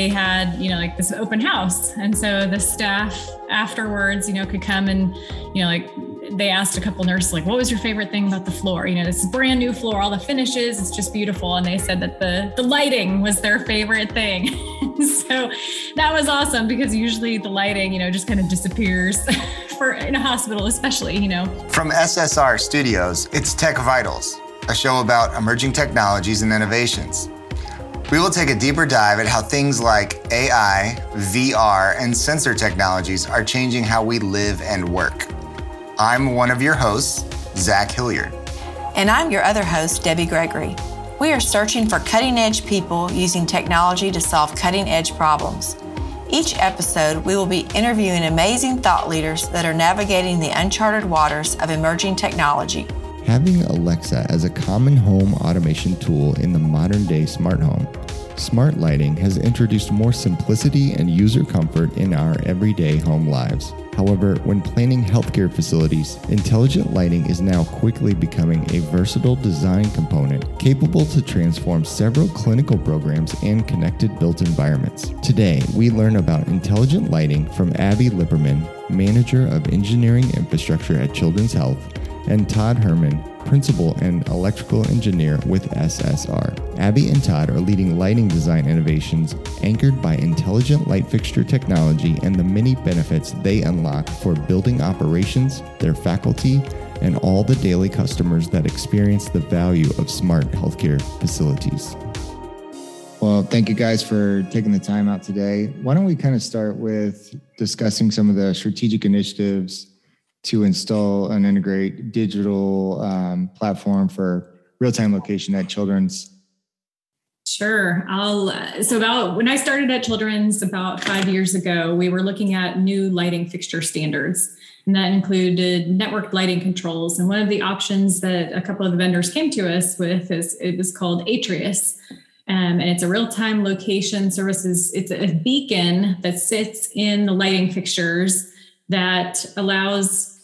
they had, you know, like this open house. And so the staff afterwards, you know, could come and, you know, like they asked a couple nurses like what was your favorite thing about the floor? You know this is brand new floor all the finishes it's just beautiful. And they said that the the lighting was their favorite thing. So that was awesome because usually the lighting you know just kind of disappears for in a hospital especially you know. From ssr studios it's tech vitals a show about emerging technologies and innovations we will take a deeper dive at how things like AI, VR, and sensor technologies are changing how we live and work. I'm one of your hosts, Zach Hilliard. And I'm your other host, Debbie Gregory. We are searching for cutting edge people using technology to solve cutting edge problems. Each episode, we will be interviewing amazing thought leaders that are navigating the uncharted waters of emerging technology. Having Alexa as a common home automation tool in the modern day smart home, smart lighting has introduced more simplicity and user comfort in our everyday home lives. However, when planning healthcare facilities, intelligent lighting is now quickly becoming a versatile design component capable to transform several clinical programs and connected built environments. Today, we learn about intelligent lighting from Abby Lipperman, Manager of Engineering Infrastructure at Children's Health, and Todd Herman, Principal and Electrical Engineer with SSR. Abby and Todd are leading lighting design innovations anchored by intelligent light fixture technology and the many benefits they unlock for building operations, their faculty, and all the daily customers that experience the value of smart healthcare facilities. Well, thank you guys for taking the time out today. Why don't we kind of start with discussing some of the strategic initiatives to install and integrate digital um, platform for real-time location at children's Sure. I'll uh, so about when I started at Children's about 5 years ago, we were looking at new lighting fixture standards. And that included network lighting controls. And one of the options that a couple of the vendors came to us with is it was called Atrius. Um, and it's a real-time location services. It's a beacon that sits in the lighting fixtures that allows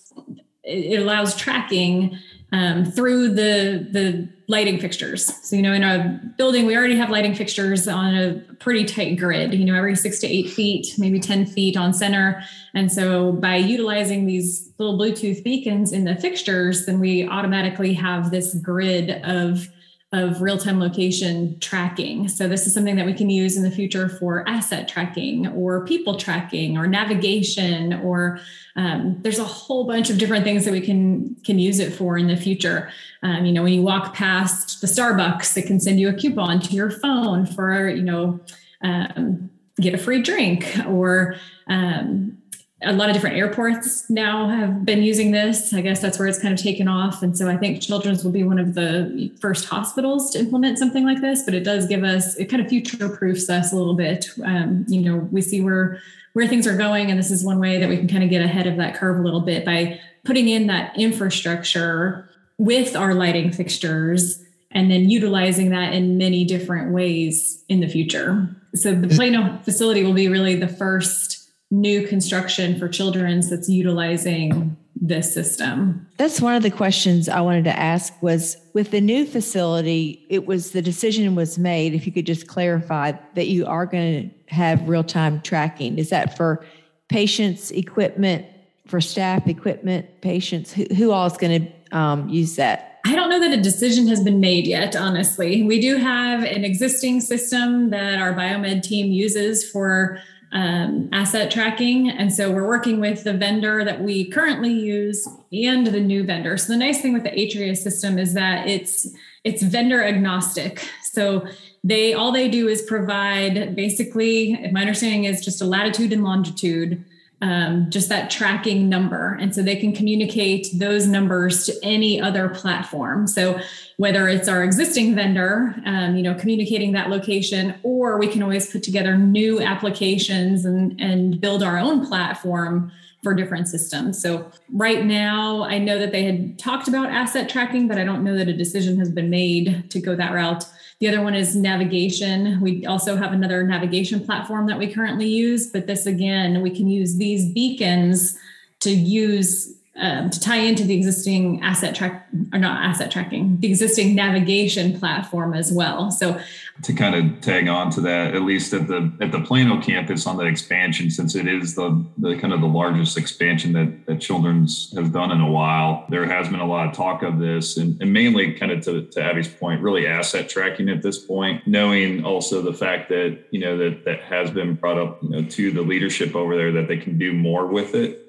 it allows tracking um, through the the lighting fixtures. So you know, in a building, we already have lighting fixtures on a pretty tight grid. You know, every six to eight feet, maybe ten feet on center. And so by utilizing these little Bluetooth beacons in the fixtures, then we automatically have this grid of of real time location tracking. So, this is something that we can use in the future for asset tracking or people tracking or navigation, or um, there's a whole bunch of different things that we can, can use it for in the future. Um, you know, when you walk past the Starbucks, it can send you a coupon to your phone for, you know, um, get a free drink or um, a lot of different airports now have been using this. I guess that's where it's kind of taken off. And so I think Children's will be one of the first hospitals to implement something like this, but it does give us, it kind of future proofs us a little bit. Um, you know, we see where, where things are going. And this is one way that we can kind of get ahead of that curve a little bit by putting in that infrastructure with our lighting fixtures and then utilizing that in many different ways in the future. So the Plano facility will be really the first new construction for children's that's utilizing this system. That's one of the questions I wanted to ask was with the new facility, it was the decision was made, if you could just clarify that you are going to have real-time tracking. Is that for patients, equipment, for staff, equipment, patients? Who, who all is going to um, use that? I don't know that a decision has been made yet, honestly. We do have an existing system that our biomed team uses for um, asset tracking. And so we're working with the vendor that we currently use and the new vendor. So the nice thing with the Atrius system is that it's it's vendor agnostic. So they all they do is provide basically, my understanding is just a latitude and longitude um, just that tracking number. And so they can communicate those numbers to any other platform. So whether it's our existing vendor, um, you know, communicating that location, or we can always put together new applications and, and build our own platform for different systems. So right now, I know that they had talked about asset tracking, but I don't know that a decision has been made to go that route. The other one is navigation. We also have another navigation platform that we currently use, but this again, we can use these beacons to use um, to tie into the existing asset track or not asset tracking, the existing navigation platform as well. So to kind of tag on to that, at least at the at the Plano campus on that expansion, since it is the the kind of the largest expansion that that Children's has done in a while, there has been a lot of talk of this, and, and mainly kind of to, to Abby's point, really asset tracking at this point, knowing also the fact that you know that that has been brought up you know to the leadership over there that they can do more with it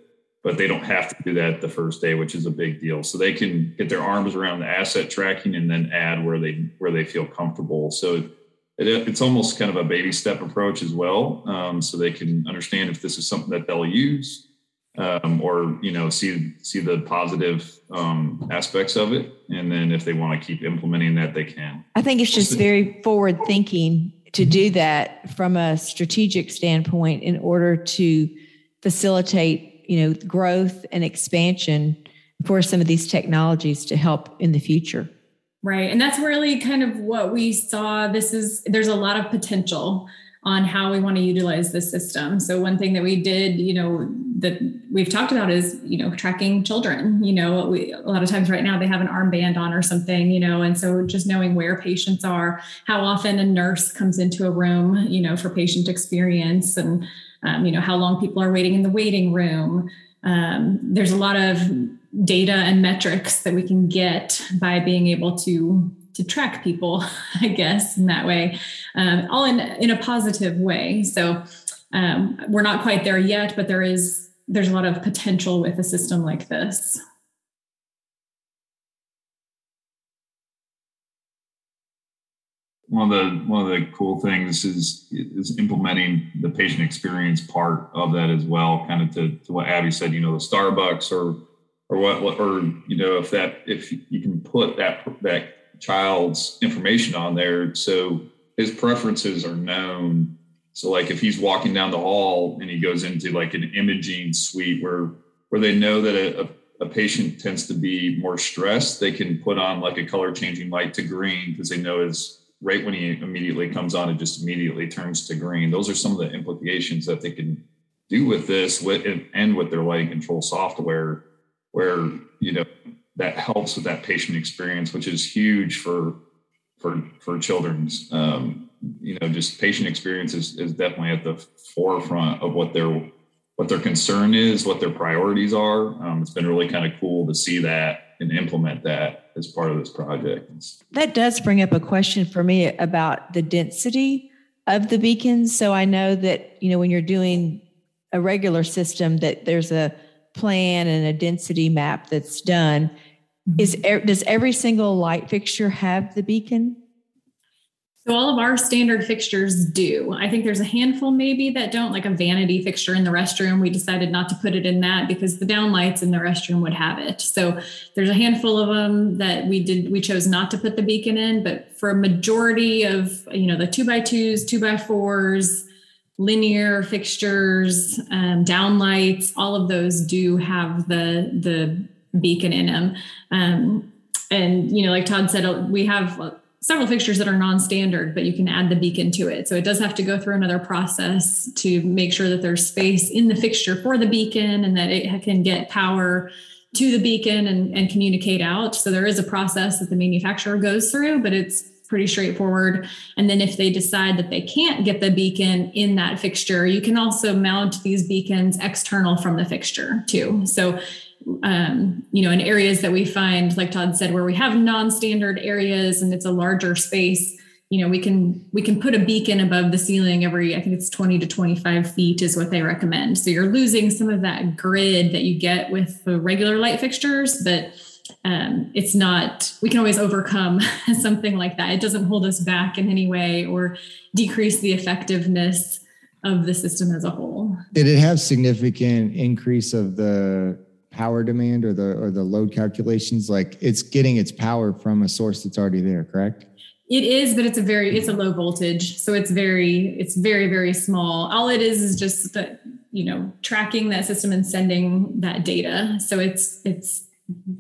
but they don't have to do that the first day, which is a big deal. So they can get their arms around the asset tracking and then add where they where they feel comfortable. So it, it's almost kind of a baby step approach as well, um, so they can understand if this is something that they'll use um, or you know see see the positive um, aspects of it, and then if they want to keep implementing that, they can. I think it's just very forward thinking to do that from a strategic standpoint in order to facilitate you know growth and expansion for some of these technologies to help in the future. Right. And that's really kind of what we saw. This is there's a lot of potential on how we want to utilize the system. So one thing that we did you know that we've talked about is you know tracking children. You know we, a lot of times right now they have an armband on or something you know and so just knowing where patients are how often a nurse comes into a room you know for patient experience and um, you know how long people are waiting in the waiting room. Um, there's a lot of data and metrics that we can get by being able to to track people i guess in that way um, all in in a positive way. So um, we're not quite there yet but there is there's a lot of potential with a system like this one of the one of the cool things is is implementing the patient experience part of that as well kind of to, to what abby said you know the starbucks or or what or you know if that if you can put that that child's information on there so his preferences are known. So like if he's walking down the hall and he goes into like an imaging suite where where they know that a, a patient tends to be more stressed, they can put on like a color changing light to green because they know his right when he immediately comes on, it just immediately turns to green. Those are some of the implications that they can do with this with, and with their lighting control software, where you know that helps with that patient experience, which is huge for for for children's. Um, you know, just patient experience is, is definitely at the forefront of what their what their concern is, what their priorities are. Um, it's been really kind of cool to see that and implement that as part of this project. That does bring up a question for me about the density of the beacons. So I know that, you know, when you're doing a regular system that there's a plan and a density map that's done. Mm-hmm. Is does every single light fixture have the beacon? So all of our standard fixtures do. I think there's a handful maybe that don't, like a vanity fixture in the restroom. We decided not to put it in that because the downlights in the restroom would have it. So there's a handful of them that we did we chose not to put the beacon in, but for a majority of you know the two by twos, two by fours, linear fixtures, um, downlights, all of those do have the the beacon in them. Um, and you know, like Todd said, we have several fixtures that are non-standard, but you can add the beacon to it. So it does have to go through another process to make sure that there's space in the fixture for the beacon and that it can get power to the beacon and, and communicate out. So there is a process that the manufacturer goes through, but it's pretty straightforward. And then if they decide that they can't get the beacon in that fixture, you can also mount these beacons external from the fixture too. So um, you know, in areas that we find, like Todd said, where we have non-standard areas and it's a larger space, you know, we can we can put a beacon above the ceiling every, I think it's 20 to 25 feet is what they recommend. So you're losing some of that grid that you get with the regular light fixtures, but um, it's not we can always overcome something like that it doesn't hold us back in any way or decrease the effectiveness of the system as a whole did it have significant increase of the power demand or the or the load calculations like it's getting its power from a source that's already there correct it is but it's a very it's a low voltage so it's very it's very very small all it is is just that you know tracking that system and sending that data so it's it's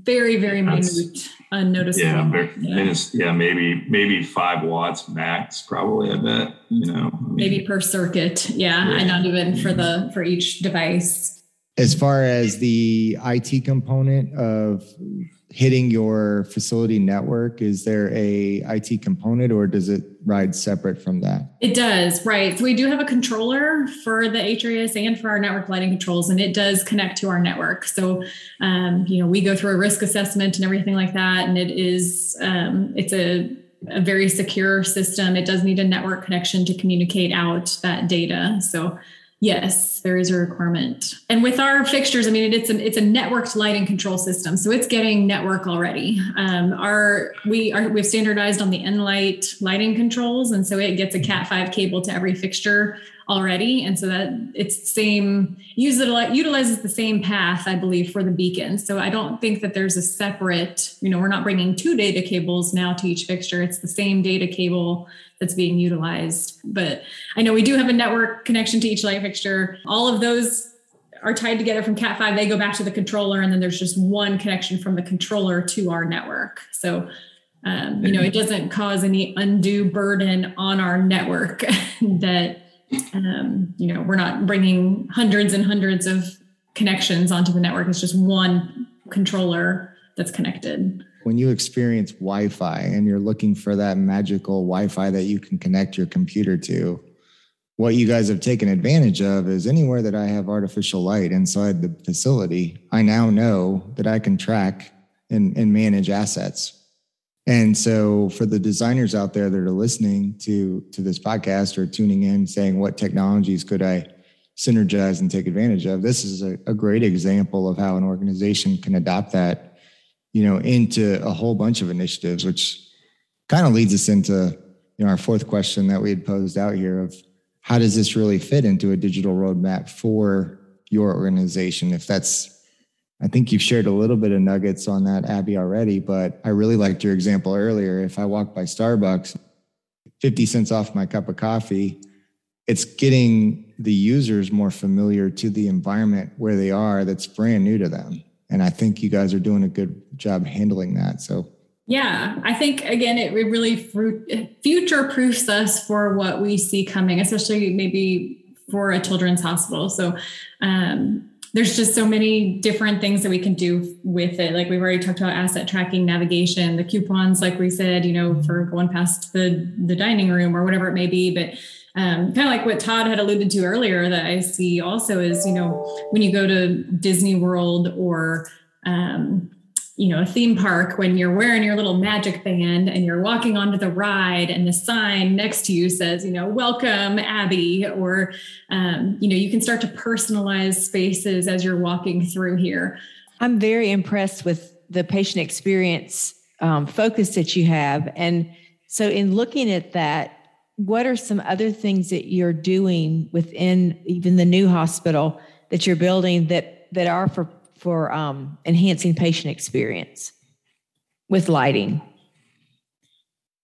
very very minute unnoticeable yeah, very, yeah. yeah maybe maybe five watts max probably i bet you know I mean, maybe per circuit yeah, yeah. and not even for the for each device as far as the IT component of hitting your facility network, is there a IT component or does it ride separate from that? It does, right. So we do have a controller for the Atrius and for our network lighting controls, and it does connect to our network. So, um, you know, we go through a risk assessment and everything like that, and it is um, it's a a very secure system. It does need a network connection to communicate out that data. So Yes, there is a requirement. And with our fixtures, I mean, it's a it's a networked lighting control system, so it's getting network already. Um, our we are we've standardized on the nLight lighting controls, and so it gets a Cat five cable to every fixture already, and so that it's same use it a lot utilizes the same path, I believe, for the beacon. So I don't think that there's a separate. You know, we're not bringing two data cables now to each fixture. It's the same data cable that's being utilized. But I know we do have a network connection to each light fixture. All of those are tied together from Cat 5. They go back to the controller, and then there's just one connection from the controller to our network. So, um, you know, it doesn't cause any undue burden on our network that, um, you know, we're not bringing hundreds and hundreds of connections onto the network. It's just one controller that's connected when you experience Wi-Fi and you're looking for that magical Wi-Fi that you can connect your computer to, what you guys have taken advantage of is anywhere that I have artificial light inside the facility, I now know that I can track and, and manage assets. And so for the designers out there that are listening to, to this podcast or tuning in saying what technologies could I synergize and take advantage of, this is a, a great example of how an organization can adopt that you know, into a whole bunch of initiatives, which kind of leads us into you know our fourth question that we had posed out here of how does this really fit into a digital roadmap for your organization? If that's I think you've shared a little bit of nuggets on that, Abby, already, but I really liked your example earlier. If I walk by Starbucks, 50 cents off my cup of coffee, it's getting the users more familiar to the environment where they are that's brand new to them and I think you guys are doing a good job handling that. So yeah, I think again, it really future proofs us for what we see coming, especially maybe for a children's hospital. So um, there's just so many different things that we can do with it. Like we've already talked about asset tracking, navigation, the coupons, like we said, you know, for going past the the dining room or whatever it may be. But um, kind of like what Todd had alluded to earlier, that I see also is, you know, when you go to Disney World or, um, you know, a theme park, when you're wearing your little magic band and you're walking onto the ride and the sign next to you says, you know, welcome Abby, or, um, you know, you can start to personalize spaces as you're walking through here. I'm very impressed with the patient experience um, focus that you have. And so, in looking at that, what are some other things that you're doing within even the new hospital that you're building that that are for for um, enhancing patient experience with lighting?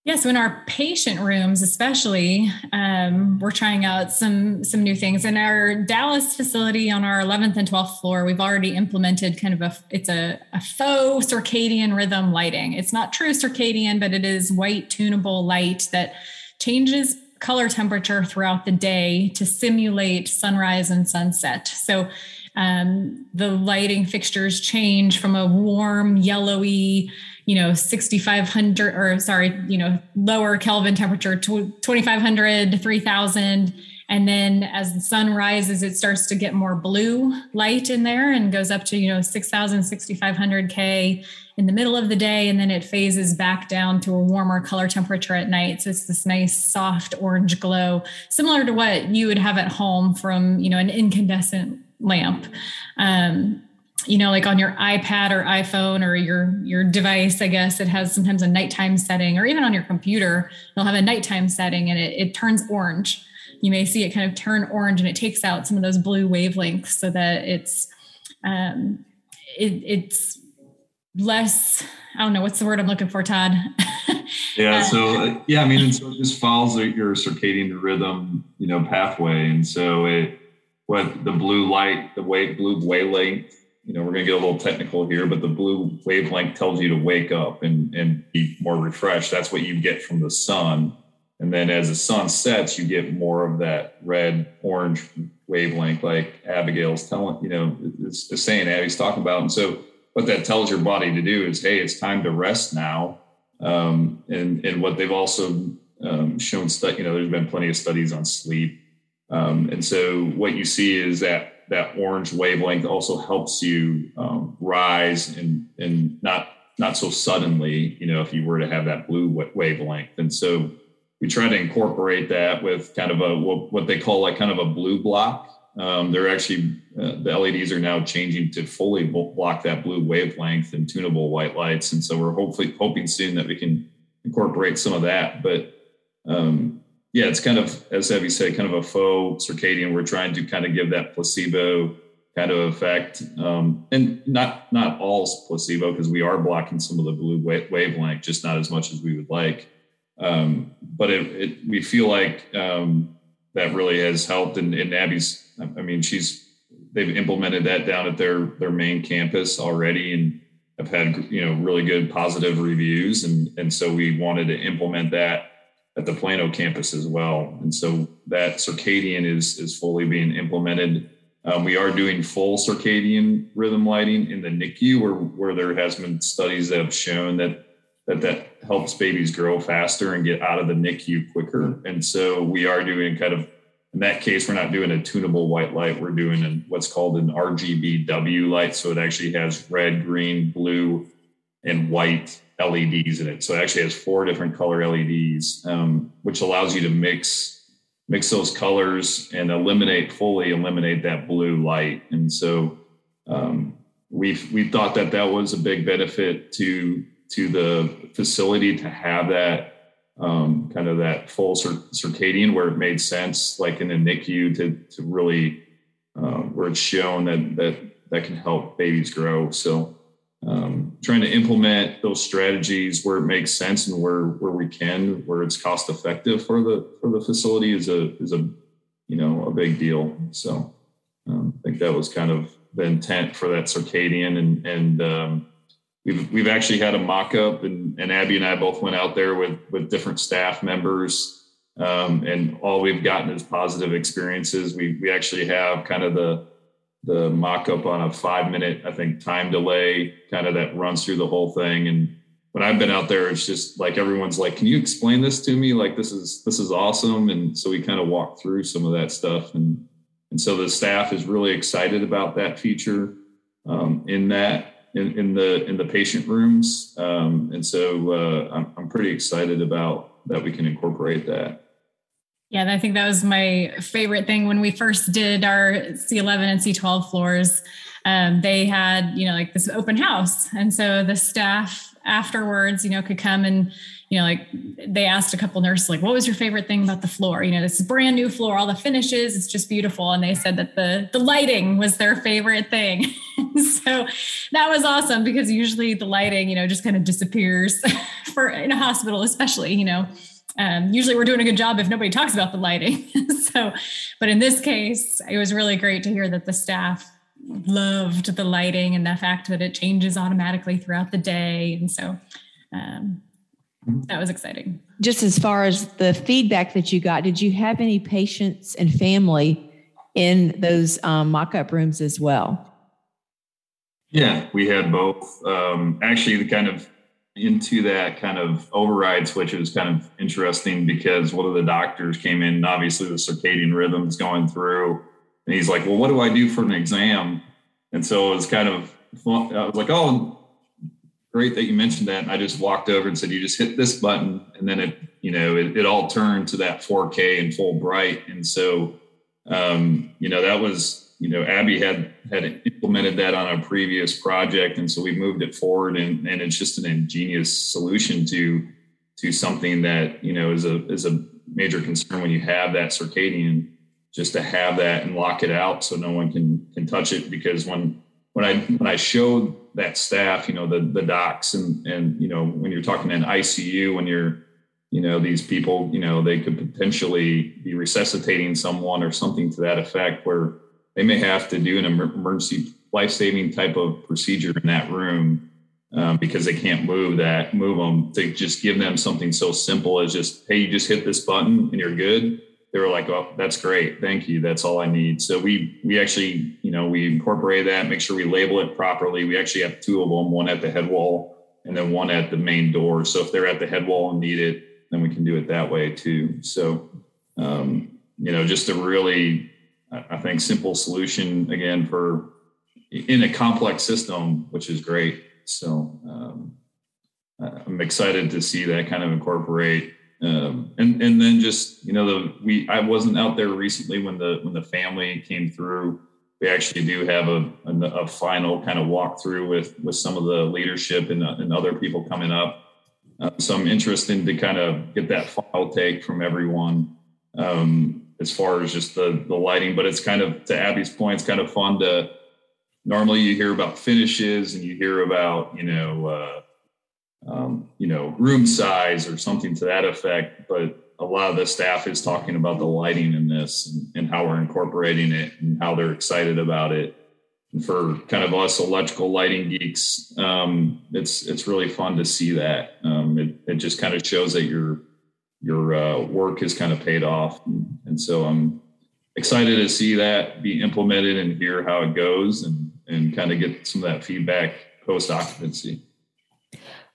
Yeah, so in our patient rooms, especially, um, we're trying out some some new things. In our Dallas facility, on our 11th and 12th floor, we've already implemented kind of a it's a, a faux circadian rhythm lighting. It's not true circadian, but it is white tunable light that changes color temperature throughout the day to simulate sunrise and sunset. So um, the lighting fixtures change from a warm, yellowy, you know, 6,500 or sorry, you know, lower Kelvin temperature, 2,500 to 3,000. And then as the sun rises, it starts to get more blue light in there and goes up to, you know, 6,000, 6,500 K in the middle of the day and then it phases back down to a warmer color temperature at night so it's this nice soft orange glow similar to what you would have at home from you know an incandescent lamp. Um, you know like on your ipad or iphone or your your device i guess it has sometimes a nighttime setting or even on your computer they'll have a nighttime setting and it, it turns orange. You may see it kind of turn orange and it takes out some of those blue wavelengths so that it's um, it, it's less i don't know what's the word i'm looking for todd? Yeah so uh, yeah i mean so it just follows your circadian rhythm you know pathway. And so it what the blue light the wave blue wavelength you know we're going to get a little technical here but the blue wavelength tells you to wake up and and be more refreshed that's what you get from the sun and then as the sun sets you get more of that red orange wavelength, like Abigail's telling, you know, it's the saying Abby's talking about. And so what that tells your body to do is, hey, it's time to rest now. Um, and and what they've also um, shown, stu- you know, there's been plenty of studies on sleep. Um, and so what you see is that that orange wavelength also helps you um, rise and and not not so suddenly, you know, if you were to have that blue wavelength. And so we try to incorporate that with kind of a what they call like kind of a blue block. Um, they're actually uh, the LEDs are now changing to fully block that blue wavelength and tunable white lights, and so we're hopefully hoping soon that we can incorporate some of that. But um, yeah, it's kind of as Evie said, kind of a faux circadian. We're trying to kind of give that placebo kind of effect, um, and not not all placebo because we are blocking some of the blue wavelength, just not as much as we would like. Um, but it, it, we feel like um, that really has helped. And, and Abby's, I mean, she's they've implemented that down at their their main campus already, and have had you know really good positive reviews. And and so we wanted to implement that at the Plano campus as well. And so that circadian is is fully being implemented. Um, we are doing full circadian rhythm lighting in the NICU, where where there has been studies that have shown that that that helps babies grow faster and get out of the NICU quicker. And so we are doing kind of in that case, we're not doing a tunable white light. We're doing an, what's called an RGBW light. So it actually has red, green, blue, and white LEDs in it. So it actually has four different color LEDs, um, which allows you to mix mix those colors and eliminate fully eliminate that blue light. And so um, we we thought that that was a big benefit to to the facility to have that um, kind of that full circadian where it made sense, like in the NICU, to to really uh, where it's shown that that that can help babies grow. So um, trying to implement those strategies where it makes sense and where where we can, where it's cost effective for the for the facility is a is a you know a big deal. So um, I think that was kind of the intent for that circadian and and um, we've we've actually had a mock-up and, and abby and i both went out there with with different staff members um, and all we've gotten is positive experiences we we actually have kind of the the mock-up on a five minute i think time delay kind of that runs through the whole thing. And when i've been out there it's just like everyone's like can you explain this to me? Like this is this is awesome. And so we kind of walk through some of that stuff. And and so the staff is really excited about that feature um, in that in, in the in the patient rooms, um, and so uh, I'm, I'm pretty excited about that we can incorporate that. Yeah, I think that was my favorite thing when we first did our C11 and C12 floors. Um, they had you know like this open house, and so the staff afterwards, you know, could come and you know, like they asked a couple nurses, like, what was your favorite thing about the floor? You know, this is brand new floor, all the finishes, it's just beautiful. And they said that the the lighting was their favorite thing. so that was awesome because usually the lighting, you know, just kind of disappears for in a hospital, especially, you know. Um, usually we're doing a good job if nobody talks about the lighting. so, but in this case, it was really great to hear that the staff loved the lighting and the fact that it changes automatically throughout the day. And so um, that was exciting. Just as far as the feedback that you got, did you have any patients and family in those um, mock up rooms as well? Yeah, we had both. Um, actually, the kind of into that kind of override switch it was kind of interesting because one of the doctors came in, and obviously the circadian rhythms going through, and he's like, "Well, what do I do for an exam?" And so it was kind of, I was like, "Oh, great that you mentioned that. And I just walked over and said, you just hit this button. And then it, you know, it, it all turned to that 4K and full bright. And so, um, you know, that was, you know, Abby had, had implemented that on a previous project. And so we moved it forward and, and it's just an ingenious solution to, to something that, you know, is a, is a major concern when you have that circadian, just to have that and lock it out so no one can, can touch it. Because when, when I, when I showed that staff, you know, the the docs and and you know, when you're talking in ICU, when you're, you know, these people, you know, they could potentially be resuscitating someone or something to that effect, where they may have to do an emergency life saving type of procedure in that room um, because they can't move that move them to just give them something so simple as just hey, you just hit this button and you're good. they were like, "Oh, that's great, thank you. That's all I need." So we we actually, you know, we incorporate that, make sure we label it properly. We actually have two of them, one at the head wall and then one at the main door. So if they're at the head wall and need it, then we can do it that way too. So, um, you know, just to really, I think, simple solution again for in a complex system, which is great. So um, I'm excited to see that kind of incorporate. Um, and and then just you know the we I wasn't out there recently when the when the family came through we actually do have a, a, a, final kind of walkthrough with with some of the leadership and, and other people coming up. Uh, so I'm interested to kind of get that final take from everyone um, as far as just the the lighting. But it's kind of to Abby's point, it's kind of fun to. Normally, you hear about finishes and you hear about you know uh, um, you know room size or something to that effect, but a lot of the staff is talking about the lighting in this and, and, how we're incorporating it and how they're excited about it. And for kind of us electrical lighting geeks, um, it's it's really fun to see that. Um, it, it just kind of shows that your your uh, work has kind of paid off, and, so I'm excited to see that be implemented and hear how it goes and and kind of get some of that feedback post occupancy.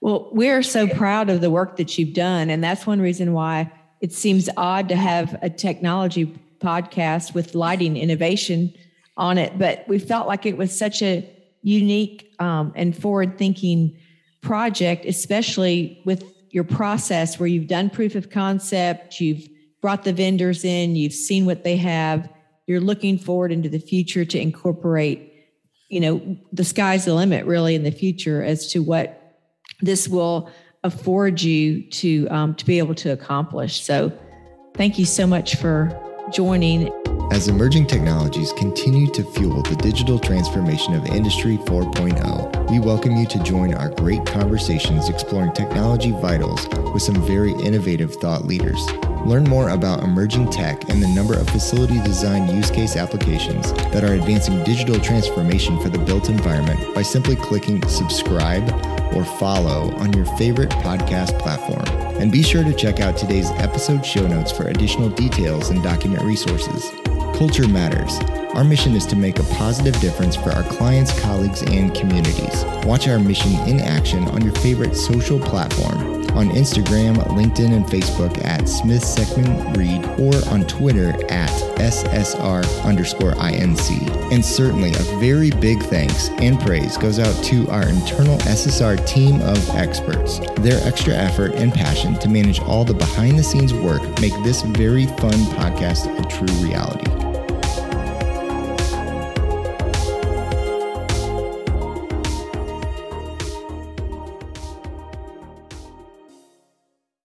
Well, we're so proud of the work that you've done. And that's one reason why it seems odd to have a technology podcast with lighting innovation on it, but we felt like it was such a unique um, and forward thinking project, especially with your process where you've done proof of concept, you've brought the vendors in, you've seen what they have, you're looking forward into the future to incorporate, you know, the sky's the limit really in the future as to what this will afford you to um, to be able to accomplish. So, thank you so much for joining. As emerging technologies continue to fuel the digital transformation of Industry 4.0, we welcome you to join our great conversations exploring technology vitals with some very innovative thought leaders. Learn more about emerging tech and the number of facility design use case applications that are advancing digital transformation for the built environment by simply clicking subscribe or follow on your favorite podcast platform. And be sure to check out today's episode show notes for additional details and document resources. Culture matters. Our mission is to make a positive difference for our clients, colleagues, and communities. Watch our mission in action on your favorite social platform on Instagram, LinkedIn, and Facebook at Smith Seckman Reed or on Twitter at SSR underscore INC. And certainly a very big thanks and praise goes out to our internal SSR team of experts. Their extra effort and passion to manage all the behind the scenes work make this very fun podcast a true reality.